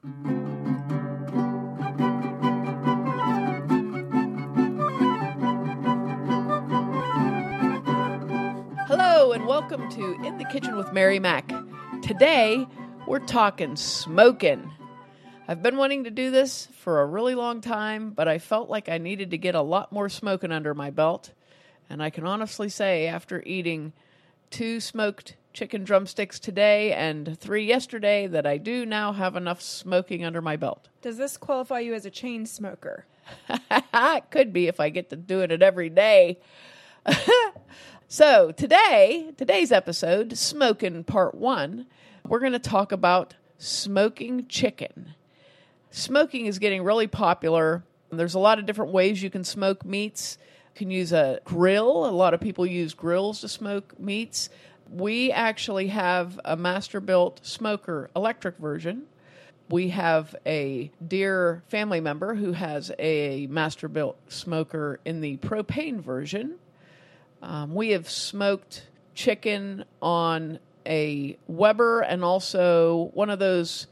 Hello, and welcome to In the Kitchen with Mary Mac. Today, we're talking smoking. I've been wanting to do this for a really long time, but I felt like I needed to get a lot more smoking under my belt. And I can honestly say, after eating two smoked chicken drumsticks today and three yesterday, that I do now have enough smoking under my belt. Does this qualify you as a chain smoker? it could be if I get to doing it every day. so today, today's episode, Smoking Part One, we're going to talk about smoking chicken. Smoking is getting really popular. There's a lot of different ways you can smoke meats. You can use a grill. A lot of people use grills to smoke meats. We actually have a Masterbuilt smoker electric version. We have a dear family member who has a Masterbuilt smoker in the propane version. Um, we have smoked chicken on a Weber and also one of those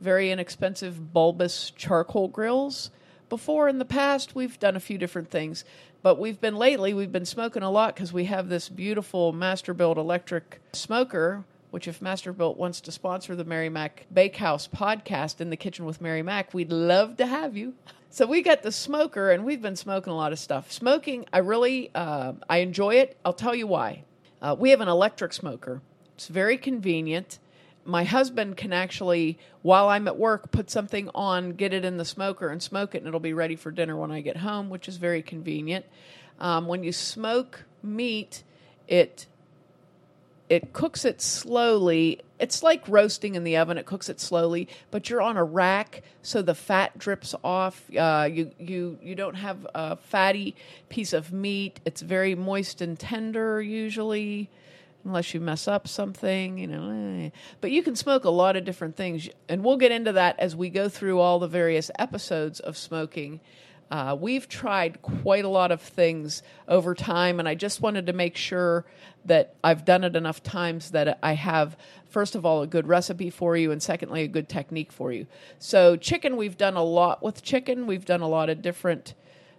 very inexpensive bulbous charcoal grills. Before in the past, we've done a few different things, but we've been lately, we've been smoking a lot because we have this beautiful Masterbuilt electric smoker. Which, if Masterbuilt wants to sponsor the Mary Mac Bakehouse podcast in the kitchen with Mary Mac, we'd love to have you. So we got the smoker, and we've been smoking a lot of stuff. Smoking, I really, uh, I enjoy it. I'll tell you why. Uh, we have an electric smoker. It's very convenient my husband can actually, while I'm at work, put something on, get it in the smoker, and smoke it, and it'll be ready for dinner when I get home, which is very convenient. Um, when you smoke meat, it it cooks it slowly. It's like roasting in the oven. It cooks it slowly, but you're on a rack, so the fat drips off. Uh, you you you don't have a fatty piece of meat. It's very moist and tender usually unless you mess up something, you know. Eh. But you can smoke a lot of different things, and we'll get into that as we go through all the various episodes of smoking. Uh, we've tried quite a lot of things over time, and I just wanted to make sure that I've done it enough times that I have, first of all, a good recipe for you, and secondly, a good technique for you. So, chicken, we've done a lot with chicken. We've done a lot of different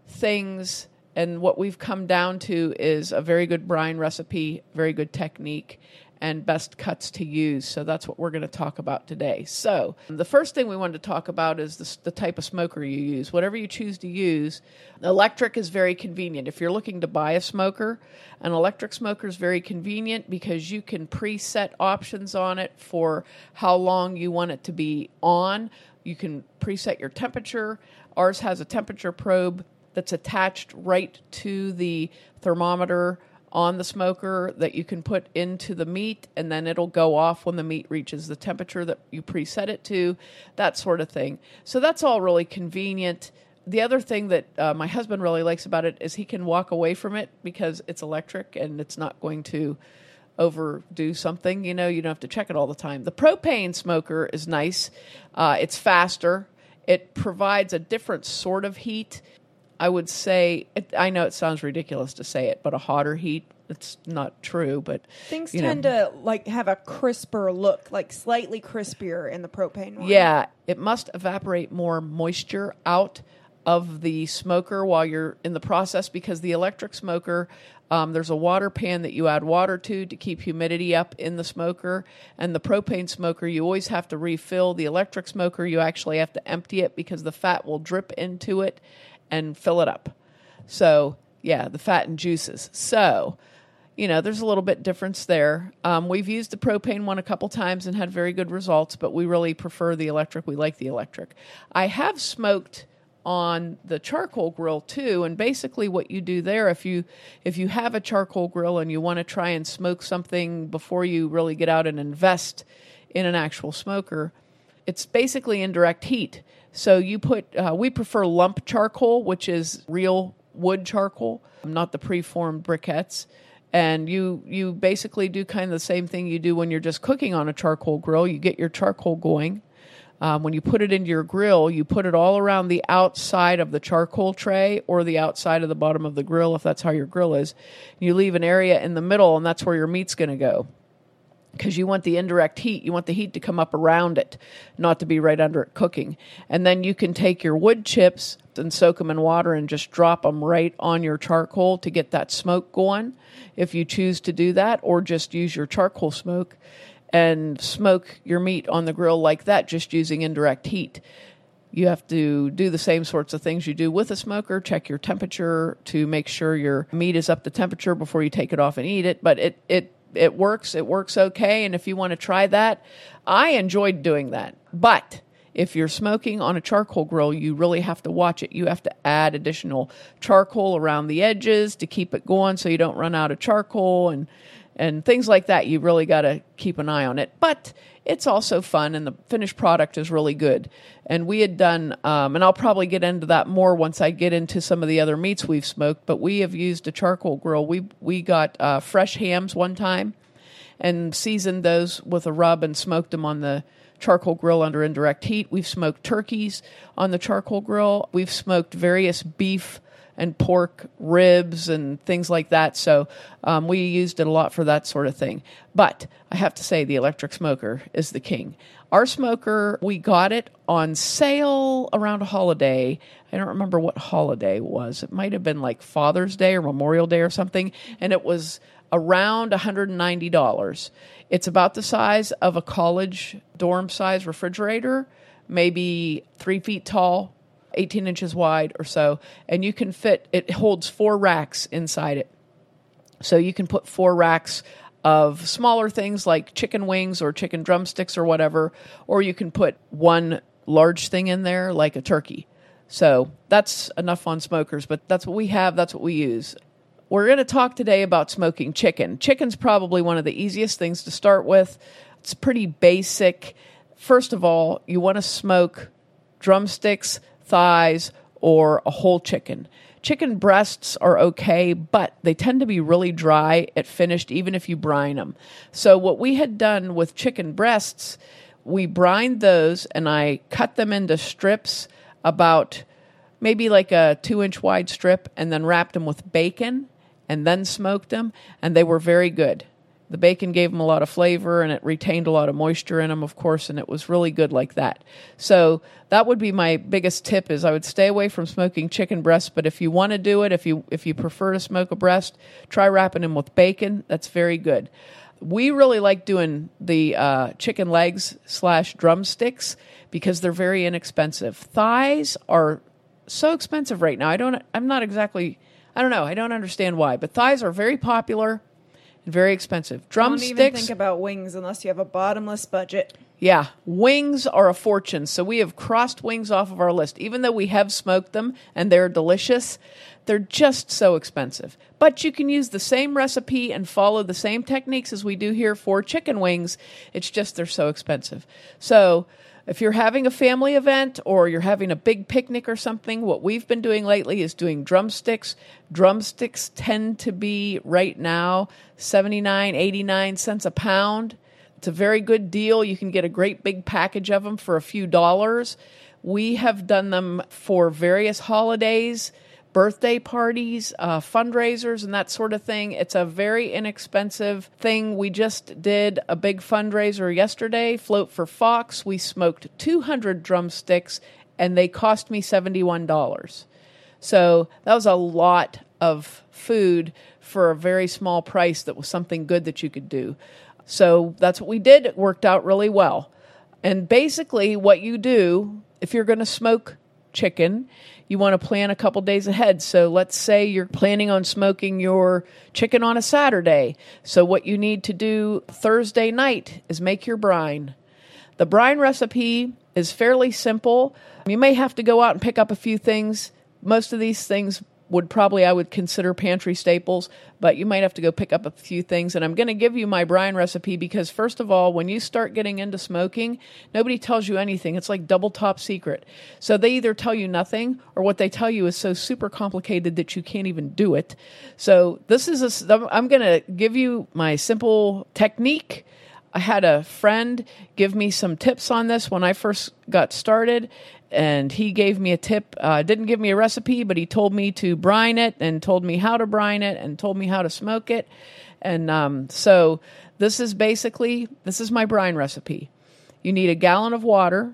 things and what we've come down to is a very good brine recipe, very good technique, and best cuts to use. So that's what we're going to talk about today. So the first thing we wanted to talk about is the, the, type of smoker you use. Whatever you choose to use, electric is very convenient. If you're looking to buy a smoker, an electric smoker is very convenient because you can preset options on it for how long you want it to be on. You can preset your temperature. Ours has a temperature probe that's attached right to the thermometer on the smoker that you can put into the meat and then it'll go off when the meat reaches the temperature that you preset it to, that sort of thing. So that's all really convenient. The other thing that uh, my husband really likes about it is he can walk away from it because it's electric and it's not going to overdo something. You know, you don't have to check it all the time. The propane smoker is nice, uh, it's faster, it provides a different sort of heat I would say it, I know it sounds ridiculous to say it, but a hotter heat. It's not true, but things tend know. to like have a crisper look, like slightly crispier in the propane one. Yeah, it must evaporate more moisture out of the smoker while you're in the process because the electric smoker um, there's a water pan that you add water to to keep humidity up in the smoker. And the propane smoker, you always have to refill. The electric smoker, you actually have to empty it because the fat will drip into it and fill it up. So, yeah, the fat and juices. So, you know, there's a little bit difference there. Um, we've used the propane one a couple times and had very good results, but we really prefer the electric. We like the electric. I have smoked on the charcoal grill too, and basically what you do there, if you if you have a charcoal grill and you want to try and smoke something before you really get out and invest in an actual smoker, it's basically indirect heat. So you put, uh, we prefer lump charcoal, which is real wood charcoal, not the preformed briquettes. And you you basically do kind of the same thing you do when you're just cooking on a charcoal grill. You get your charcoal going. Um, when you put it into your grill, you put it all around the outside of the charcoal tray or the outside of the bottom of the grill, if that's how your grill is. You leave an area in the middle, and that's where your meat's going to go. Because you want the indirect heat. You want the heat to come up around it, not to be right under it cooking. And then you can take your wood chips and soak them in water and just drop them right on your charcoal to get that smoke going if you choose to do that, or just use your charcoal smoke and smoke your meat on the grill like that, just using indirect heat. You have to do the same sorts of things you do with a smoker. Check your temperature to make sure your meat is up to temperature before you take it off and eat it. But it, it it works. It works okay. And if you want to try that, I enjoyed doing that. But if you're smoking on a charcoal grill, you really have to watch it. You have to add additional charcoal around the edges to keep it going so you don't run out of charcoal and and things like that. You really got to keep an eye on it. But it's also fun, and the finished product is really good. And we had done, um, and I'll probably get into that more once I get into some of the other meats we've smoked. But we have used a charcoal grill. We we got uh, fresh hams one time, and seasoned those with a rub and smoked them on the charcoal grill under indirect heat. We've smoked turkeys on the charcoal grill. We've smoked various beef and pork ribs and things like that. So um, we used it a lot for that sort of thing. But I have to say, the electric smoker is the king. Our smoker, we got it on sale around a holiday. I don't remember what holiday it was. It might have been like Father's Day or Memorial Day or something. And it was around $190. It's about the size of a college dorm size refrigerator, maybe three feet tall, 18 inches wide or so. And you can fit, it holds four racks inside it. So you can put four racks of smaller things like chicken wings or chicken drumsticks or whatever, or you can put one large thing in there like a turkey. So that's enough on smokers, but that's what we have, that's what we use. We're going to talk today about smoking chicken. Chicken's probably one of the easiest things to start with. It's pretty basic. First of all, you want to smoke drumsticks, thighs, or a whole chicken. Chicken breasts are okay, but they tend to be really dry at finished, even if you brine them. So, what we had done with chicken breasts, we brined those and I cut them into strips about maybe like a two inch wide strip and then wrapped them with bacon and then smoked them, and they were very good. The bacon gave them a lot of flavor and it retained a lot of moisture in them, of course, and it was really good like that. So that would be my biggest tip is I would stay away from smoking chicken breasts, but if you want to do it, if you if you prefer to smoke a breast, try wrapping them with bacon. That's very good. We really like doing the uh, chicken legs slash drumsticks because they're very inexpensive. Thighs are so expensive right now. I don't. I'm not exactly I don't know. I don't understand why, but thighs are very popular very expensive. Drumsticks. Don't even think about wings unless you have a bottomless budget. Yeah, wings are a fortune. So we have crossed wings off of our list. Even though we have smoked them and they're delicious, they're just so expensive. But you can use the same recipe and follow the same techniques as we do here for chicken wings. It's just they're so expensive. So if you're having a family event or you're having a big picnic or something, what we've been doing lately is doing drumsticks. Drumsticks tend to be right now 79, 89 cents a pound. It's a very good deal. You can get a great big package of them for a few dollars. We have done them for various holidays birthday parties, uh, fundraisers, and that sort of thing. It's a very inexpensive thing. We just did a big fundraiser yesterday, Float for Fox. We smoked 200 drumsticks, and they cost me $71. So that was a lot of food for a very small price that was something good that you could do. So that's what we did. It worked out really well. And basically, what you do if you're going to smoke chicken you want to plan a couple days ahead. So let's say you're planning on smoking your chicken on a Saturday. So what you need to do Thursday night is make your brine. The brine recipe is fairly simple. You may have to go out and pick up a few things. Most of these things would probably I would consider pantry staples, but you might have to go pick up a few things. And I'm going to give you my brine recipe because first of all, when you start getting into smoking, nobody tells you anything. It's like double top secret. So they either tell you nothing or what they tell you is so super complicated that you can't even do it. So this is a, I'm going to give you my simple technique. I had a friend give me some tips on this when I first got started, and he gave me a tip. Uh, didn't give me a recipe, but he told me to brine it and told me how to brine it and told me how to smoke it. And um, so this is basically this is my brine recipe. You need a gallon of water,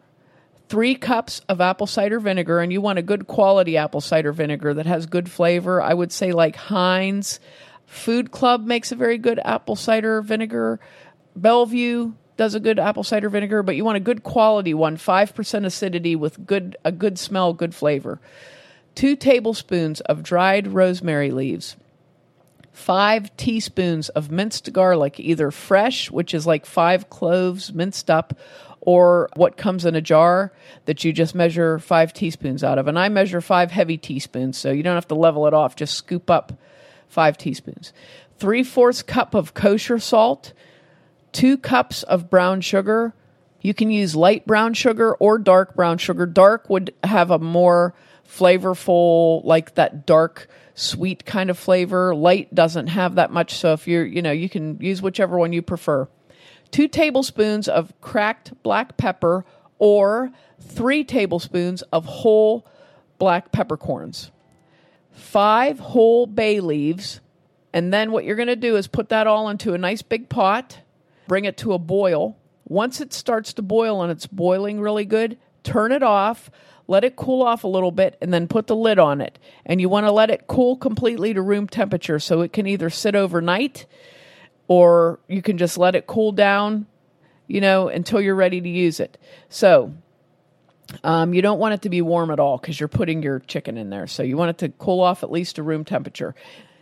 three cups of apple cider vinegar, and you want a good quality apple cider vinegar that has good flavor. I would say like Heinz. Food Club makes a very good apple cider vinegar. Bellevue does a good apple cider vinegar, but you want a good quality one, 5% acidity with good a good smell, good flavor. 2 tablespoons of dried rosemary leaves. 5 teaspoons of minced garlic, either fresh, which is like 5 cloves minced up, or what comes in a jar that you just measure 5 teaspoons out of. And I measure 5 heavy teaspoons, so you don't have to level it off, just scoop up 5 teaspoons. 3 fourths cup of kosher salt two cups of brown sugar. You can use light brown sugar or dark brown sugar. Dark would have a more flavorful, like that dark, sweet kind of flavor. Light doesn't have that much. So if you're, you know, you can use whichever one you prefer. Two tablespoons of cracked black pepper or three tablespoons of whole black peppercorns. Five whole bay leaves. And then what you're going to do is put that all into a nice big pot bring it to a boil. Once it starts to boil and it's boiling really good, turn it off, let it cool off a little bit, and then put the lid on it. And you want to let it cool completely to room temperature so it can either sit overnight or you can just let it cool down, you know, until you're ready to use it. So, um, you don't want it to be warm at all because you're putting your chicken in there. So, you want it to cool off at least to room temperature.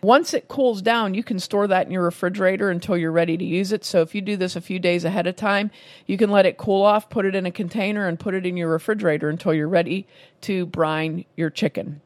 Once it cools down, you can store that in your refrigerator until you're ready to use it. So if you do this a few days ahead of time, you can let it cool off, put it in a container, and put it in your refrigerator until you're ready to brine your chicken.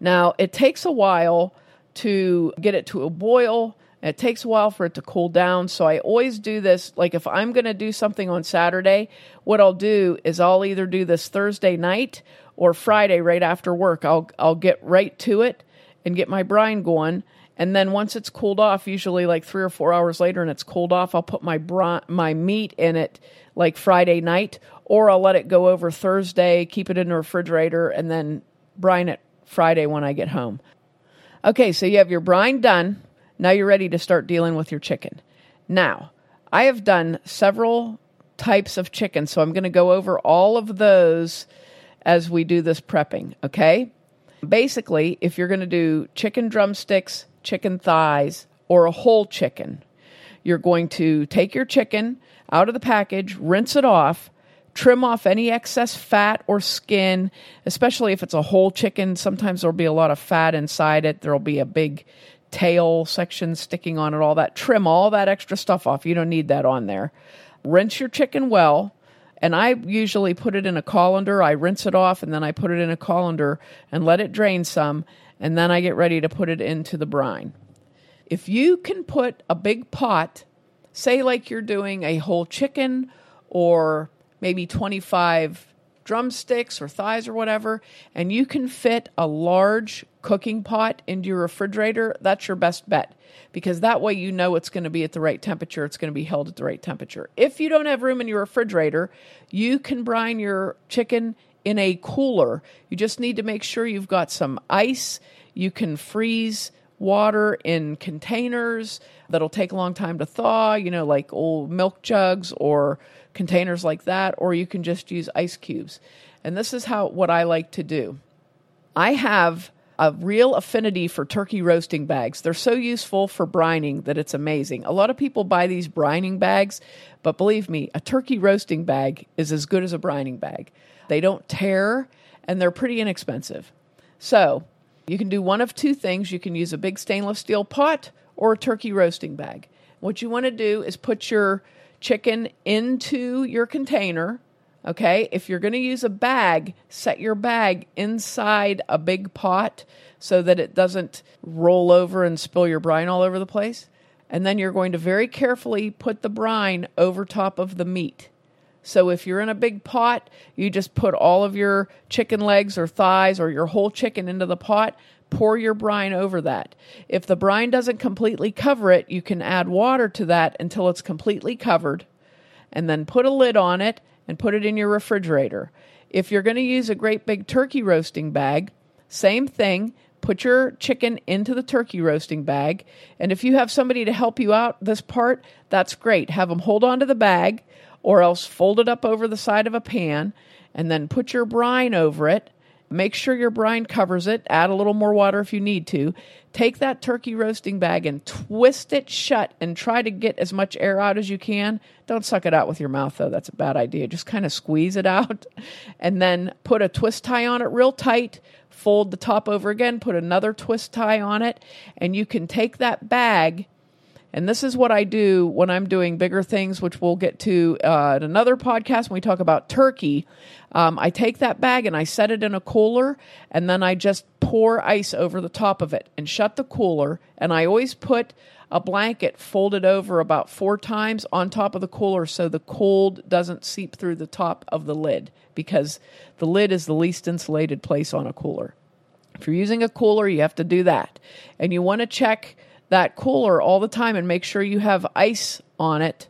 Now, it takes a while to get it to a boil. It takes a while for it to cool down. So I always do this. Like if I'm going to do something on Saturday, what I'll do is I'll either do this Thursday night or Friday right after work. I'll I'll get right to it and get my brine going. And then once it's cooled off, usually like three or four hours later, and it's cooled off, I'll put my brine, my meat in it like Friday night, or I'll let it go over Thursday, keep it in the refrigerator, and then brine it Friday when I get home. Okay, so you have your brine done. Now you're ready to start dealing with your chicken. Now, I have done several types of chicken, so I'm going to go over all of those as we do this prepping, okay? Basically, if you're going to do chicken drumsticks, chicken thighs, or a whole chicken, you're going to take your chicken out of the package, rinse it off, trim off any excess fat or skin, especially if it's a whole chicken. Sometimes there'll be a lot of fat inside it, there'll be a big tail section sticking on it, all that. Trim all that extra stuff off. You don't need that on there. Rinse your chicken well and I usually put it in a colander. I rinse it off and then I put it in a colander and let it drain some. And then I get ready to put it into the brine. If you can put a big pot, say like you're doing a whole chicken or maybe 25 drumsticks or thighs or whatever, and you can fit a large cooking pot into your refrigerator, that's your best bet because that way you know it's going to be at the right temperature. It's going to be held at the right temperature. If you don't have room in your refrigerator, you can brine your chicken in a cooler. You just need to make sure you've got some ice. You can freeze water in containers that'll take a long time to thaw, you know, like old milk jugs or containers like that, or you can just use ice cubes. And this is how what I like to do. I have a real affinity for turkey roasting bags. They're so useful for brining that it's amazing. A lot of people buy these brining bags, but believe me, a turkey roasting bag is as good as a brining bag. They don't tear and they're pretty inexpensive. So, you can do one of two things. You can use a big stainless steel pot or a turkey roasting bag. What you want to do is put your chicken into your container Okay, if you're going to use a bag, set your bag inside a big pot so that it doesn't roll over and spill your brine all over the place. And then you're going to very carefully put the brine over top of the meat. So if you're in a big pot, you just put all of your chicken legs or thighs or your whole chicken into the pot, pour your brine over that. If the brine doesn't completely cover it, you can add water to that until it's completely covered and then put a lid on it and put it in your refrigerator. If you're going to use a great big turkey roasting bag, same thing. Put your chicken into the turkey roasting bag. And if you have somebody to help you out this part, that's great. Have them hold on to the bag or else fold it up over the side of a pan and then put your brine over it. Make sure your brine covers it. Add a little more water if you need to. Take that turkey roasting bag and twist it shut and try to get as much air out as you can. Don't suck it out with your mouth, though. That's a bad idea. Just kind of squeeze it out and then put a twist tie on it real tight. Fold the top over again, put another twist tie on it, and you can take that bag and this is what I do when I'm doing bigger things, which we'll get to uh, in another podcast when we talk about turkey. Um, I take that bag and I set it in a cooler, and then I just pour ice over the top of it and shut the cooler. And I always put a blanket folded over about four times on top of the cooler so the cold doesn't seep through the top of the lid because the lid is the least insulated place on a cooler. If you're using a cooler, you have to do that. And you want to check that cooler all the time and make sure you have ice on it.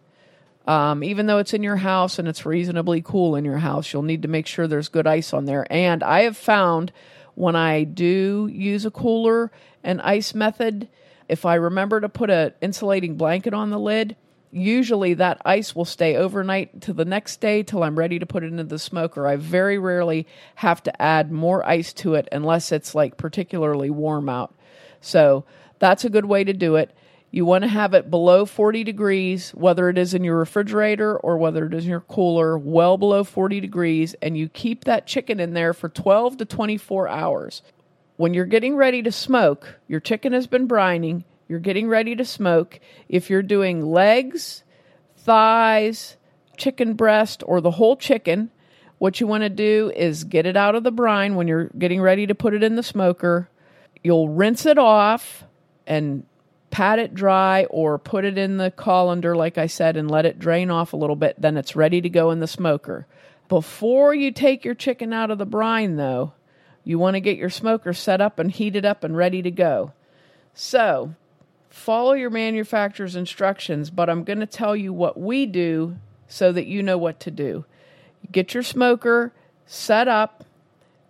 Um, even though it's in your house and it's reasonably cool in your house, you'll need to make sure there's good ice on there. And I have found when I do use a cooler and ice method, if I remember to put an insulating blanket on the lid, usually that ice will stay overnight to the next day till I'm ready to put it into the smoker. I very rarely have to add more ice to it unless it's like particularly warm out. So that's a good way to do it. You want to have it below 40 degrees, whether it is in your refrigerator or whether it is in your cooler, well below 40 degrees, and you keep that chicken in there for 12 to 24 hours. When you're getting ready to smoke, your chicken has been brining, you're getting ready to smoke. If you're doing legs, thighs, chicken breast, or the whole chicken, what you want to do is get it out of the brine when you're getting ready to put it in the smoker. You'll rinse it off and pat it dry or put it in the colander, like I said, and let it drain off a little bit. Then it's ready to go in the smoker. Before you take your chicken out of the brine, though, you want to get your smoker set up and heated up and ready to go. So, follow your manufacturer's instructions, but I'm going to tell you what we do so that you know what to do. Get your smoker set up,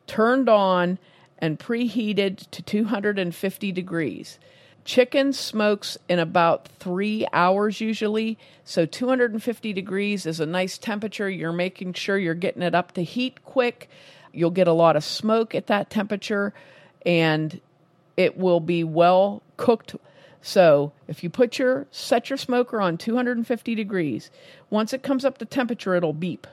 turned on, and preheated to 250 degrees. Chicken smokes in about three hours usually. So 250 degrees is a nice temperature. You're making sure you're getting it up to heat quick. You'll get a lot of smoke at that temperature and it will be well cooked. So if you put your set your smoker on 250 degrees, once it comes up to temperature, it'll beep.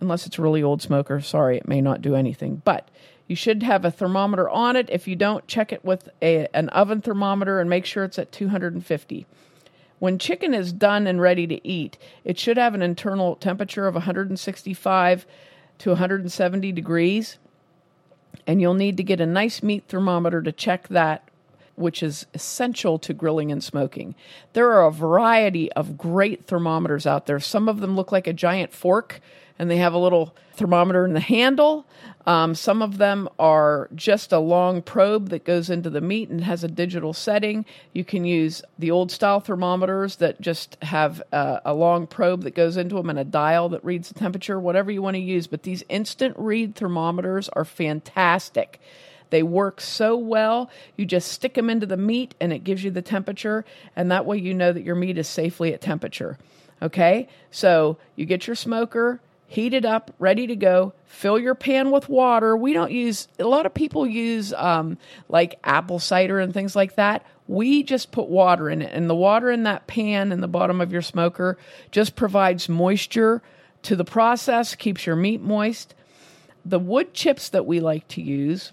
Unless it's really old smoker, sorry, it may not do anything. But you should have a thermometer on it. If you don't, check it with a, an oven thermometer and make sure it's at 250. When chicken is done and ready to eat, it should have an internal temperature of 165 to 170 degrees. And you'll need to get a nice meat thermometer to check that, which is essential to grilling and smoking. There are a variety of great thermometers out there. Some of them look like a giant fork and they have a little thermometer in the handle. Um, some of them are just a long probe that goes into the meat and has a digital setting. You can use the old style thermometers that just have a, a long probe that goes into them and a dial that reads the temperature, whatever you want to use. But these instant read thermometers are fantastic. They work so well. You just stick them into the meat and it gives you the temperature, and that way you know that your meat is safely at temperature. Okay, so you get your smoker, heat it up, ready to go. Fill your pan with water. We don't use, a lot of people use um, like apple cider and things like that. We just put water in it, and the water in that pan in the bottom of your smoker just provides moisture to the process, keeps your meat moist. The wood chips that we like to use,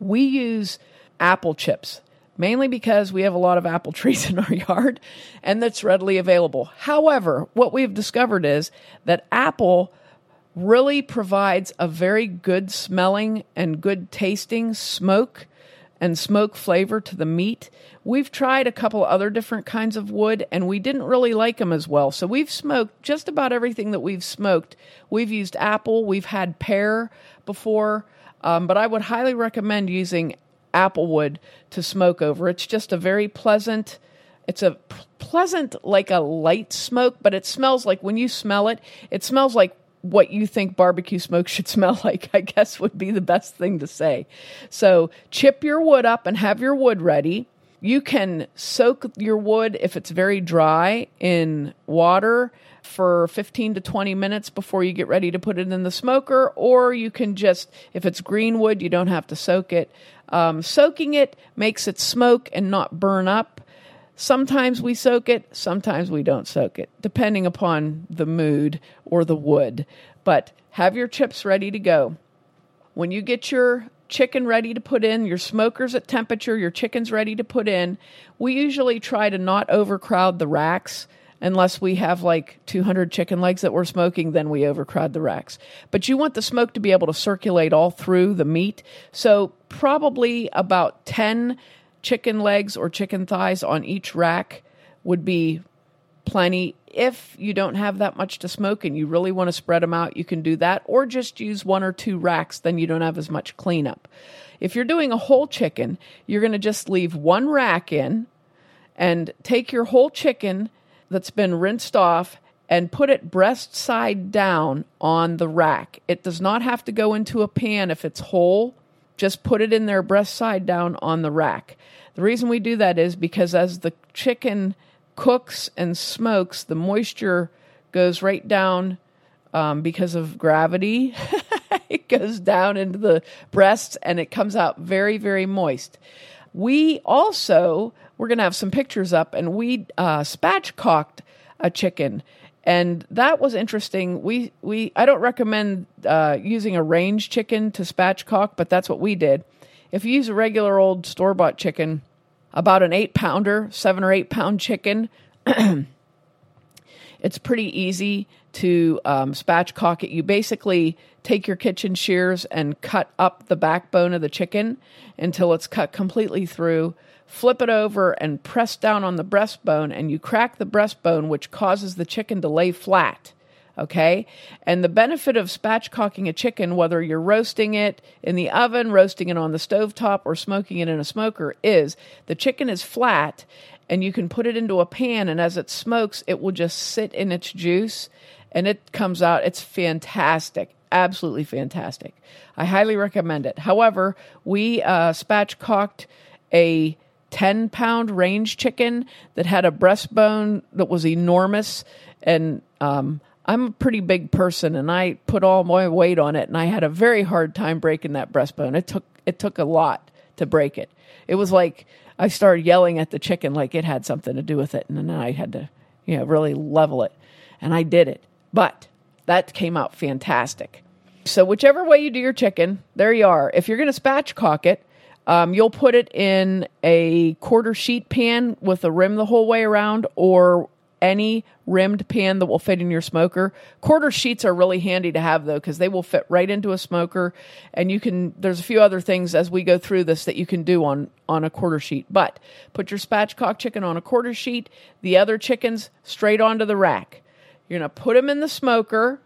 we use apple chips mainly because we have a lot of apple trees in our yard and that's readily available. However, what we've discovered is that apple really provides a very good smelling and good tasting smoke and smoke flavor to the meat. We've tried a couple other different kinds of wood and we didn't really like them as well. So we've smoked just about everything that we've smoked. We've used apple, we've had pear before, um, but I would highly recommend using apple wood to smoke over. It's just a very pleasant. It's a p- pleasant, like a light smoke, but it smells like when you smell it, it smells like what you think barbecue smoke should smell like, I guess would be the best thing to say. So chip your wood up and have your wood ready. You can soak your wood if it's very dry in water for 15 to 20 minutes before you get ready to put it in the smoker, or you can just, if it's green wood, you don't have to soak it. Um, soaking it makes it smoke and not burn up. Sometimes we soak it, sometimes we don't soak it, depending upon the mood or the wood. But have your chips ready to go. When you get your chicken ready to put in, your smoker's at temperature, your chicken's ready to put in, we usually try to not overcrowd the racks. Unless we have like 200 chicken legs that we're smoking, then we overcrowd the racks. But you want the smoke to be able to circulate all through the meat. So, probably about 10 chicken legs or chicken thighs on each rack would be plenty. If you don't have that much to smoke and you really want to spread them out, you can do that, or just use one or two racks, then you don't have as much cleanup. If you're doing a whole chicken, you're going to just leave one rack in and take your whole chicken that's been rinsed off and put it breast side down on the rack. It does not have to go into a pan if it's whole. Just put it in there breast side down on the rack. The reason we do that is because as the chicken cooks and smokes, the moisture goes right down um, because of gravity. it goes down into the breasts and it comes out very, very moist. We also, we're going to have some pictures up, and we uh, spatchcocked a chicken. And that was interesting. We we I don't recommend uh, using a range chicken to spatchcock, but that's what we did. If you use a regular old store bought chicken, about an eight pounder, seven or eight pound chicken. it's pretty easy to um, spatchcock it. You basically take your kitchen shears and cut up the backbone of the chicken until it's cut completely through. Flip it over and press down on the breastbone, and you crack the breastbone, which causes the chicken to lay flat. Okay. And the benefit of spatchcocking a chicken, whether you're roasting it in the oven, roasting it on the stove top, or smoking it in a smoker, is the chicken is flat and you can put it into a pan, and as it smokes, it will just sit in its juice and it comes out. It's fantastic. Absolutely fantastic. I highly recommend it. However, we uh, spatchcocked a 10 pound range chicken that had a breastbone that was enormous and um, I'm a pretty big person and I put all my weight on it and I had a very hard time breaking that breastbone. It took it took a lot to break it. It was like I started yelling at the chicken like it had something to do with it and then I had to, you know, really level it. And I did it. But that came out fantastic. So whichever way you do your chicken, there you are. If you're going to spatchcock it, um, you'll put it in a quarter sheet pan with a rim the whole way around, or any rimmed pan that will fit in your smoker. Quarter sheets are really handy to have though because they will fit right into a smoker and you can there's a few other things as we go through this that you can do on on a quarter sheet. But put your spatchcock chicken on a quarter sheet, the other chickens straight onto the rack. You're going to put them in the smoker,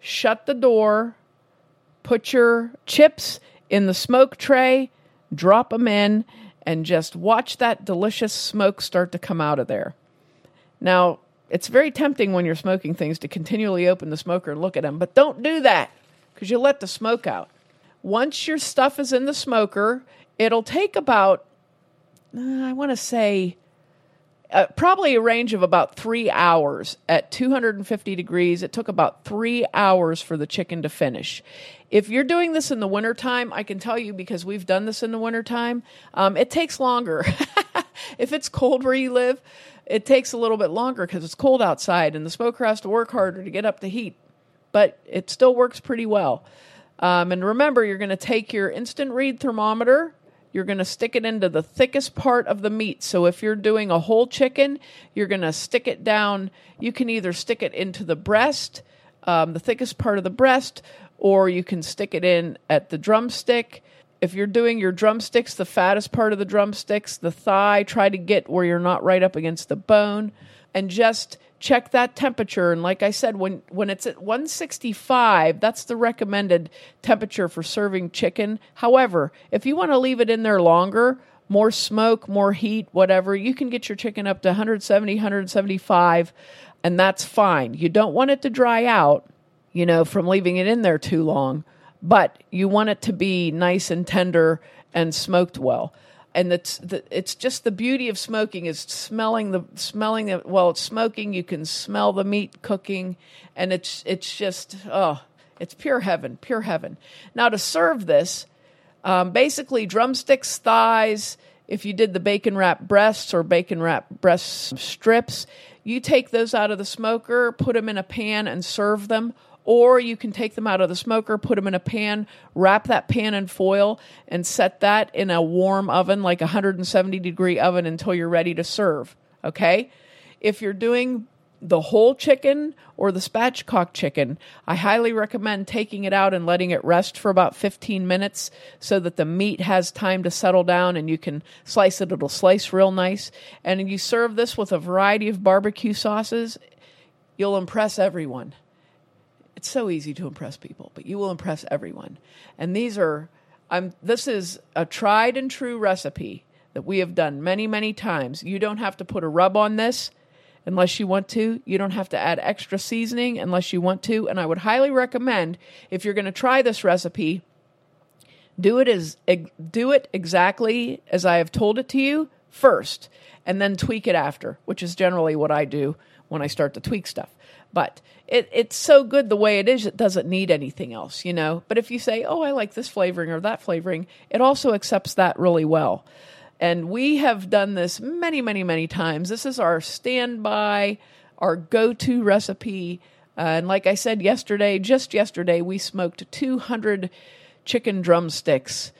shut the door, put your chips in the smoke tray, drop them in and just watch that delicious smoke start to come out of there. Now, it's very tempting when you're smoking things to continually open the smoker and look at them, but don't do that because you let the smoke out. Once your stuff is in the smoker, it'll take about, uh, I want to say, uh, probably a range of about three hours at 250 degrees. It took about three hours for the chicken to finish. If you're doing this in the wintertime, I can tell you because we've done this in the wintertime, um, it takes longer. if it's cold where you live, it takes a little bit longer because it's cold outside and the smoker has to work harder to get up the heat, but it still works pretty well. Um, and remember, you're going to take your instant read thermometer, you're going to stick it into the thickest part of the meat. So if you're doing a whole chicken, you're going to stick it down. You can either stick it into the breast, um, the thickest part of the breast, or you can stick it in at the drumstick if you're doing your drumsticks, the fattest part of the drumsticks, the thigh, try to get where you're not right up against the bone and just check that temperature and like I said when when it's at 165 that's the recommended temperature for serving chicken. However, if you want to leave it in there longer, more smoke, more heat, whatever, you can get your chicken up to 170, 175 and that's fine. You don't want it to dry out, you know, from leaving it in there too long, but you want it to be nice and tender and smoked well. And it's the, it's just the beauty of smoking is smelling the smelling the well it's smoking you can smell the meat cooking and it's it's just oh it's pure heaven pure heaven. Now to serve this um, basically drumsticks thighs if you did the bacon wrap breasts or bacon wrap breast strips you take those out of the smoker put them in a pan and serve them or you can take them out of the smoker, put them in a pan, wrap that pan in foil, and set that in a warm oven, like a 170 degree oven, until you're ready to serve. Okay? If you're doing the whole chicken or the spatchcock chicken, I highly recommend taking it out and letting it rest for about 15 minutes so that the meat has time to settle down and you can slice it. It'll slice real nice. And you serve this with a variety of barbecue sauces. You'll impress everyone. It's so easy to impress people, but you will impress everyone. And these are I'm this is a tried and true recipe that we have done many, many times. You don't have to put a rub on this unless you want to. You don't have to add extra seasoning unless you want to. And I would highly recommend if you're going to try this recipe, do it as do it exactly as I have told it to you first and then tweak it after, which is generally what I do when I start to tweak stuff. But it, it's so good the way it is, it doesn't need anything else, you know. But if you say, oh, I like this flavoring or that flavoring, it also accepts that really well. And we have done this many, many, many times. This is our standby, our go to recipe. Uh, and like I said yesterday, just yesterday, we smoked 200 chicken drumsticks.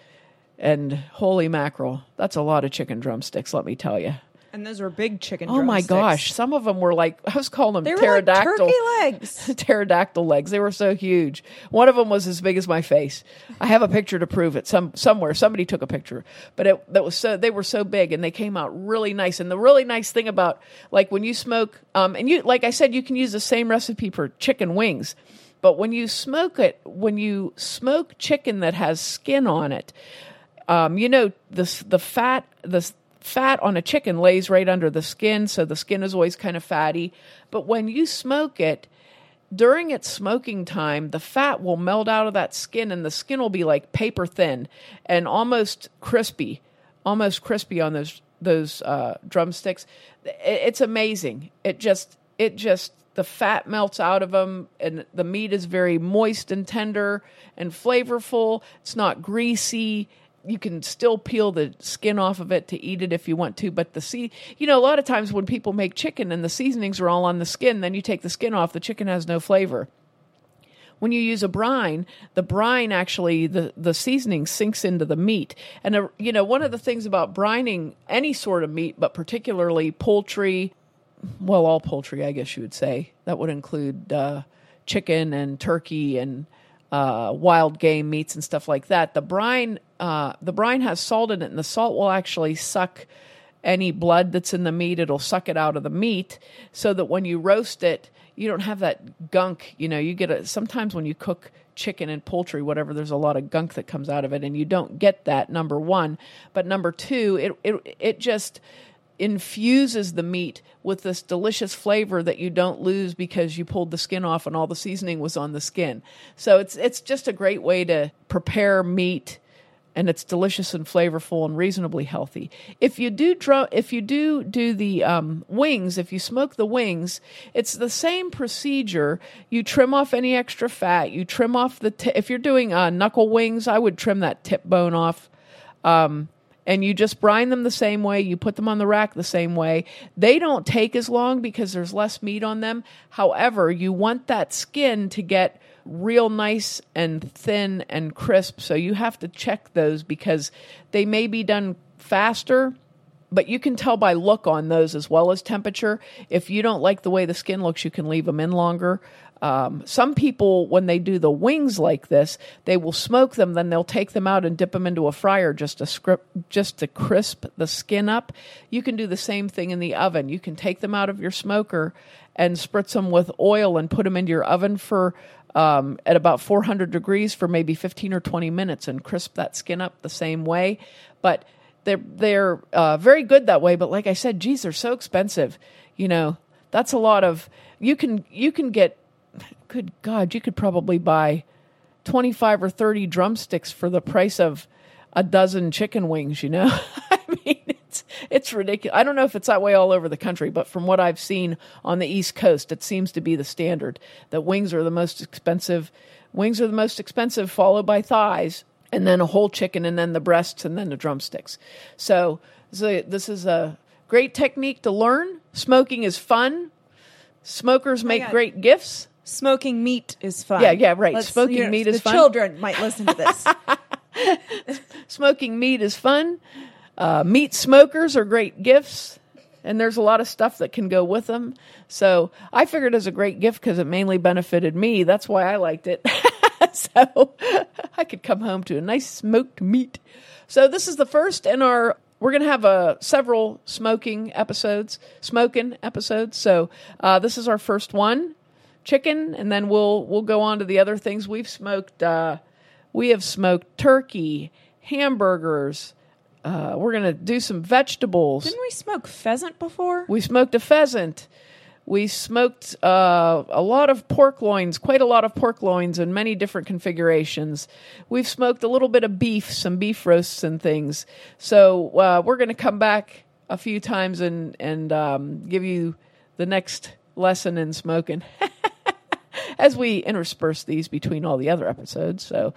And holy mackerel, that's a lot of chicken drumsticks, let me tell you. And those were big chicken. Oh my gosh! Some of them were like I was calling them They were pterodactyl like turkey legs. pterodactyl legs. They were so huge. One of them was as big as my face. I have a picture to prove it. Some somewhere somebody took a picture, but it that was so they were so big and they came out really nice. And the really nice thing about like when you smoke, um, and you like I said, you can use the same recipe for chicken wings. But when you smoke it, when you smoke chicken that has skin on it, um, you know the the fat the fat on a chicken lays right under the skin, so the skin is always kind of fatty. But when you smoke it, during its smoking time, the fat will melt out of that skin and the skin will be like paper thin and almost crispy, almost crispy on those those uh, drumsticks. It's amazing. It just it just the fat melts out of them and the meat is very moist and tender and flavorful. It's not greasy you can still peel the skin off of it to eat it if you want to but the see you know a lot of times when people make chicken and the seasonings are all on the skin then you take the skin off the chicken has no flavor when you use a brine, the brine actually the the seasoning sinks into the meat. And uh, you know, one of the things about brining any sort of meat, but particularly poultry, well, all poultry, I guess you would say that would include uh, chicken and turkey and uh, wild game meats and stuff like that. The brine, uh, the brine has salt in it, and the salt will actually suck any blood that's in the meat. It'll suck it out of the meat, so that when you roast it, you don't have that gunk. You know, you get a sometimes when you cook chicken and poultry, whatever, there's a lot of gunk that comes out of it, and you don't get that. Number one, but number two, it it it just infuses the meat with this delicious flavor that you don't lose because you pulled the skin off and all the seasoning was on the skin. So it's it's just a great way to prepare meat and it's delicious and flavorful and reasonably healthy. If you do drum, if you do do the um, wings, if you smoke the wings, it's the same procedure. You trim off any extra fat. You trim off the t- if you're doing uh, knuckle wings, I would trim that tip bone off. Um, and you just brine them the same way. You put them on the rack the same way. They don't take as long because there's less meat on them. However, you want that skin to get real nice and thin and crisp. So you have to check those because they may be done faster. But you can tell by look on those as well as temperature. If you don't like the way the skin looks, you can leave them in longer. Um, some people, when they do the wings like this, they will smoke them, then they'll take them out and dip them into a fryer just to script, just to crisp the skin up. You can do the same thing in the oven. You can take them out of your smoker and spritz them with oil and put them into your oven for um, at about 400 degrees for maybe 15 or 20 minutes and crisp that skin up the same way. But they're they're uh, very good that way. But like I said, geez, they're so expensive. You know, that's a lot of you can you can get good God, you could probably buy 25 or 30 drumsticks for the price of a dozen chicken wings, you know? I mean, it's, it's ridiculous. I don't know if it's that way all over the country, but from what I've seen on the East Coast, it seems to be the standard that wings are the most expensive. Wings are the most expensive, followed by thighs, and then a whole chicken, and then the breasts, and then the drumsticks. So, so this is a great technique to learn. Smoking is fun. Smokers oh make God. great gifts. Smoking meat is fun. Yeah, yeah, right. Smoking meat is the fun. Children might listen to this. Smoking meat is fun. Uh, meat smokers are great gifts, and there's a lot of stuff that can go with them. So I figured it was a great gift because it mainly benefited me. That's why I liked it. so I could come home to a nice smoked meat. So this is the first in our. We're going to have uh, several smoking episodes, smoking episodes. So uh, this is our first one, chicken, and then we'll we'll go on to the other things we've smoked. Uh, we have smoked turkey, hamburgers. Uh, we're going to do some vegetables. Didn't we smoke pheasant before? We smoked a pheasant. We smoked uh, a lot of pork loins, quite a lot of pork loins in many different configurations. We've smoked a little bit of beef, some beef roasts and things. So uh, we're going to come back a few times and and um, give you the next lesson in smoking as we intersperse these between all the other episodes. So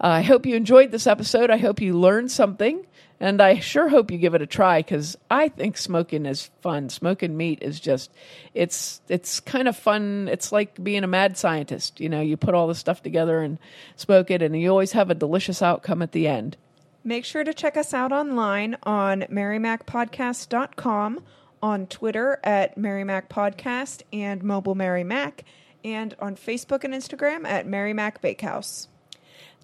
uh, I hope you enjoyed this episode. I hope you learned something. And I sure hope you give it a try because I think smoking is fun. Smoking meat is just, it's it's kind of fun. It's like being a mad scientist. You know, you put all the stuff together and smoke it, and you always have a delicious outcome at the end. Make sure to check us out online on marymacpodcast.com, on Twitter at marymacpodcast and Mobile Mary Mac, and on Facebook and Instagram at Mary Mac Bakehouse.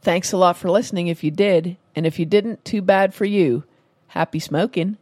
Thanks a lot for listening if you did. And if you didn't, too bad for you. Happy smoking.